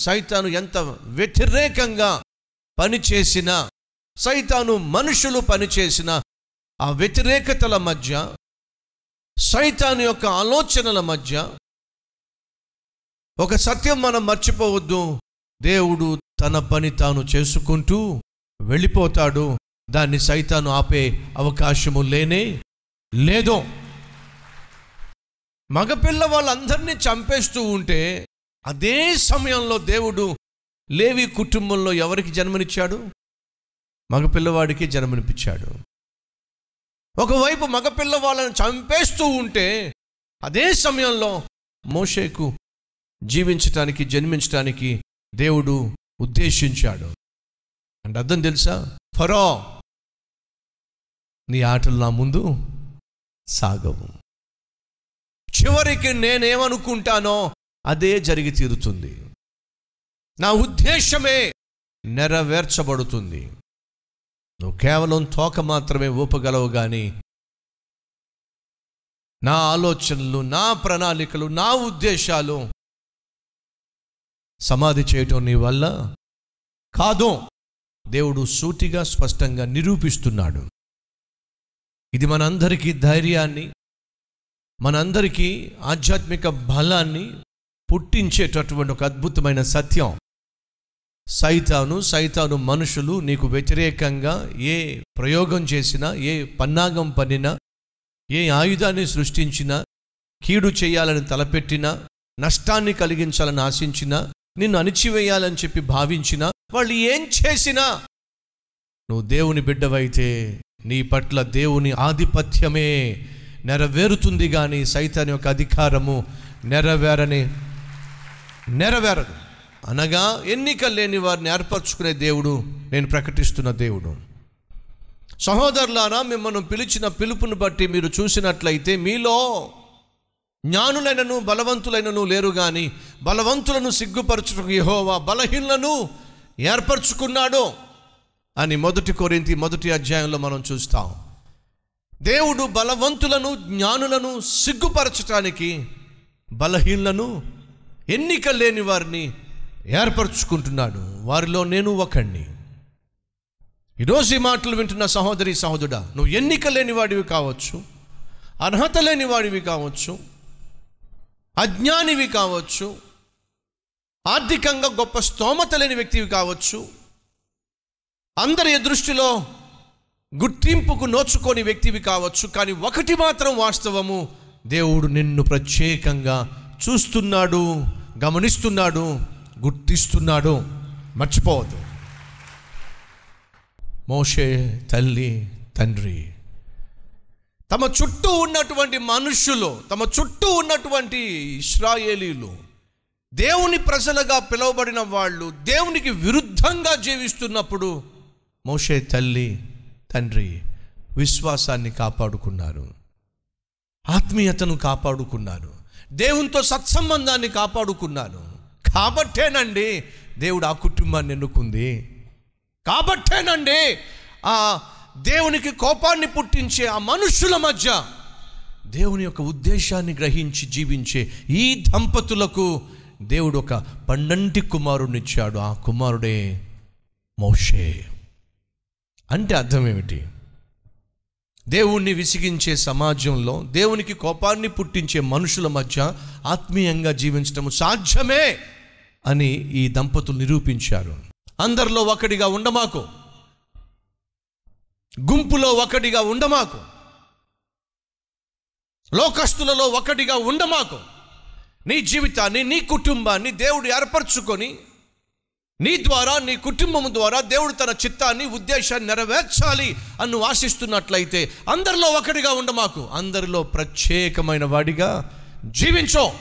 సైతాను ఎంత వ్యతిరేకంగా పనిచేసినా సైతాను మనుషులు పనిచేసిన ఆ వ్యతిరేకతల మధ్య సైతాను యొక్క ఆలోచనల మధ్య ఒక సత్యం మనం మర్చిపోవద్దు. దేవుడు తన పని తాను చేసుకుంటూ వెళ్ళిపోతాడు. దాన్ని సైతాను ఆపే అవకాశము లేనే లేదో. మగపిల్ల వాళ్ళందరినీ చంపేస్తూ ఉంటే అదే సమయంలో దేవుడు లేవి కుటుంబంలో ఎవరికి జన్మనిచ్చాడు? మగపిల్లవాడికి జన్మనిపించాడు. ఒకవైపు మగపిల్ల వాళ్ళని చంపేస్తూ ఉంటే అదే సమయంలో మోషేకు జీవించటానికి జన్మించటానికి దేవుడు ఉద్దేశించాడు. అంటే అర్థం తెలుసా? ఫరో నీ ఆటలు నా ముందు సాగవు. చివరికి నేనేమనుకుంటానో అదే జరిగి తీరుతుంది. నా ఉద్దేశమే నెరవేర్చబడుతుంది. నువ్వు కేవలం తోక మాత్రమే ఊపగలవు కానీ నా ఆలోచనలు నా ప్రణాళికలు నా ఉద్దేశాలు సమాధి చేయటం నీ వల్ల కాదు. దేవుడు సూటిగా స్పష్టంగా నిరూపిస్తున్నాడు. ఇది మనందరికీ ధైర్యాన్ని మనందరికీ ఆధ్యాత్మిక బలాన్ని పుట్టించేటటువంటి ఒక అద్భుతమైన సత్యం. సైతాను సైతాను మనుషులు నీకు వ్యతిరేకంగా ఏ ప్రయోగం చేసినా ఏ పన్నాగం పన్నినా ఏ ఆయుధాన్ని సృష్టించినా కీడు చేయాలని తలపెట్టినా నష్టాన్ని కలిగించాలని ఆశించినా నిన్ను అణిచివేయాలని చెప్పి భావించినా వాళ్ళు ఏం చేసినా నువ్వు దేవుని బిడ్డవైతే నీ పట్ల దేవుని ఆధిపత్యమే నెరవేరుతుంది కానీ సైతాన్ యొక్క అధికారము నెరవేరని నెరవేరదు. అనగా ఎన్నిక లేని వారిని ఏర్పరచుకునే దేవుడు నేను ప్రకటిస్తున్న దేవుడు. సహోదరులారా మిమ్మల్ని పిలిచిన పిలుపును బట్టి మీరు చూసినట్లయితే మీలో జ్ఞానులైనను బలవంతులైనను లేరు కానీ బలవంతులను సిగ్గుపరచుకు యహోవా బలహీనలను ఏర్పరచుకున్నాడు అని మొదటి కొరింతి మొదటి అధ్యాయంలో మనం చూస్తాం. దేవుడు బలవంతులను జ్ఞానులను సిగ్గుపరచటానికి బలహీనలను ఎన్నిక లేని వారిని ఏర్పరచుకుంటున్నాడు. వారిలో నేను ఒకణ్ణి. ఈరోజు ఈ మాటలు వింటున్న సహోదరి సహోదరుడా నువ్వు ఎన్నిక లేని వాడివి కావచ్చు అర్హత లేని వాడివి కావచ్చు అజ్ఞానివి కావచ్చు ఆర్థికంగా గొప్ప స్తోమత లేని వ్యక్తివి కావచ్చు అందరి దృష్టిలో గుర్తింపుకు నోచుకోని వ్యక్తివి కావచ్చు కానీ ఒకటి మాత్రం వాస్తవము దేవుడు నిన్ను ప్రత్యేకంగా చూస్తున్నాడు గమనిస్తున్నాడు గుర్తిస్తున్నాడు. మర్చిపోవద్దు. మోషే తల్లి తండ్రి తమ చుట్టూ ఉన్నటువంటి మనుషులు తమ చుట్టూ ఉన్నటువంటి ఇస్రాయేలీలు దేవుని ప్రజలుగా పిలువబడిన వాళ్ళు దేవునికి విరుద్ధంగా జీవిస్తున్నప్పుడు మోషే తల్లి తండ్రి విశ్వాసాన్ని కాపాడుకున్నారు. ఆత్మీయతను కాపాడుకున్నారు. దేవునితో సత్సంబంధాన్ని కాపాడుకున్నాను. కాబట్టేనండి దేవుడు ఆ కుటుంబాన్ని ఎన్నుకుంది. కాబట్టేనండి ఆ దేవునికి కోపాన్ని పుట్టించే ఆ మనుషుల మధ్య దేవుని యొక్క ఉద్దేశాన్ని గ్రహించి జీవించే ఈ దంపతులకు దేవుడు ఒక పండంటి కుమారుడిచ్చాడు ఆ కుమారుడే మోషే. అంటే అర్థం ఏమిటి? దేవుణ్ణి విసిగించే సమాజంలో దేవునికి కోపాన్ని పుట్టించే మనుషుల మధ్య ఆత్మీయంగా జీవించడం సాధ్యమే అని ఈ దంపతులు నిరూపించారు. అందరిలో ఒకటిగా ఉండమాకు. గుంపులో ఒకటిగా ఉండమాకు. లోకస్తులలో ఒకటిగా ఉండమాకు. నీ జీవితాన్ని నీ కుటుంబాన్ని దేవుడు ఏర్పరచుకొని నీ ద్వారా నీ కుటుంబం ద్వారా దేవుడు తన చిత్తాన్ని ఉద్దేశాన్ని నెరవేర్చాలి అని ఆశిస్తున్నట్లయితే అందరిలో ఒకటిగా ఉండ మాకు. అందరిలో ప్రత్యేకమైన వాడిగా జీవించో.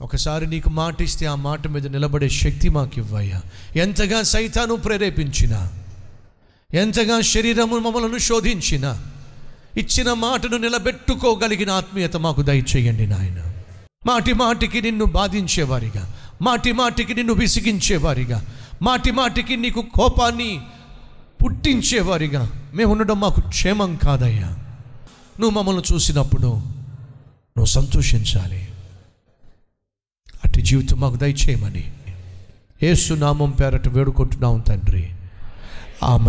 ఒకసారి నీకు మాట ఇస్తే ఆ మాట మీద నిలబడే శక్తి మాకు ఇవ్వయ్యా ఎంతగా సైతాను ప్రేరేపించిన ఎంతగా శరీరము మమ్మలను శోధించిన ఇచ్చిన మాటను నిలబెట్టుకోగలిగిన ఆత్మీయత మాకు దయచేయండి నాయన. మాటి మాటికి నిన్ను బాధించేవారిగా మాటి మాటికి నిన్ను విసిగించేవారిగా మాటి మాటికి నీకు కోపాన్ని పుట్టించేవారిగా మేము ఉండడం మాకు క్షేమం కాదయ్యా. నువ్వు మమ్మల్ని చూసినప్పుడు నువ్వు సంతోషించాలి. అట్టి జీవితం మాకు దయచేయమని. ఏసునామం పేరట వేడుకుంటున్నాం తండ్రి. ఆమె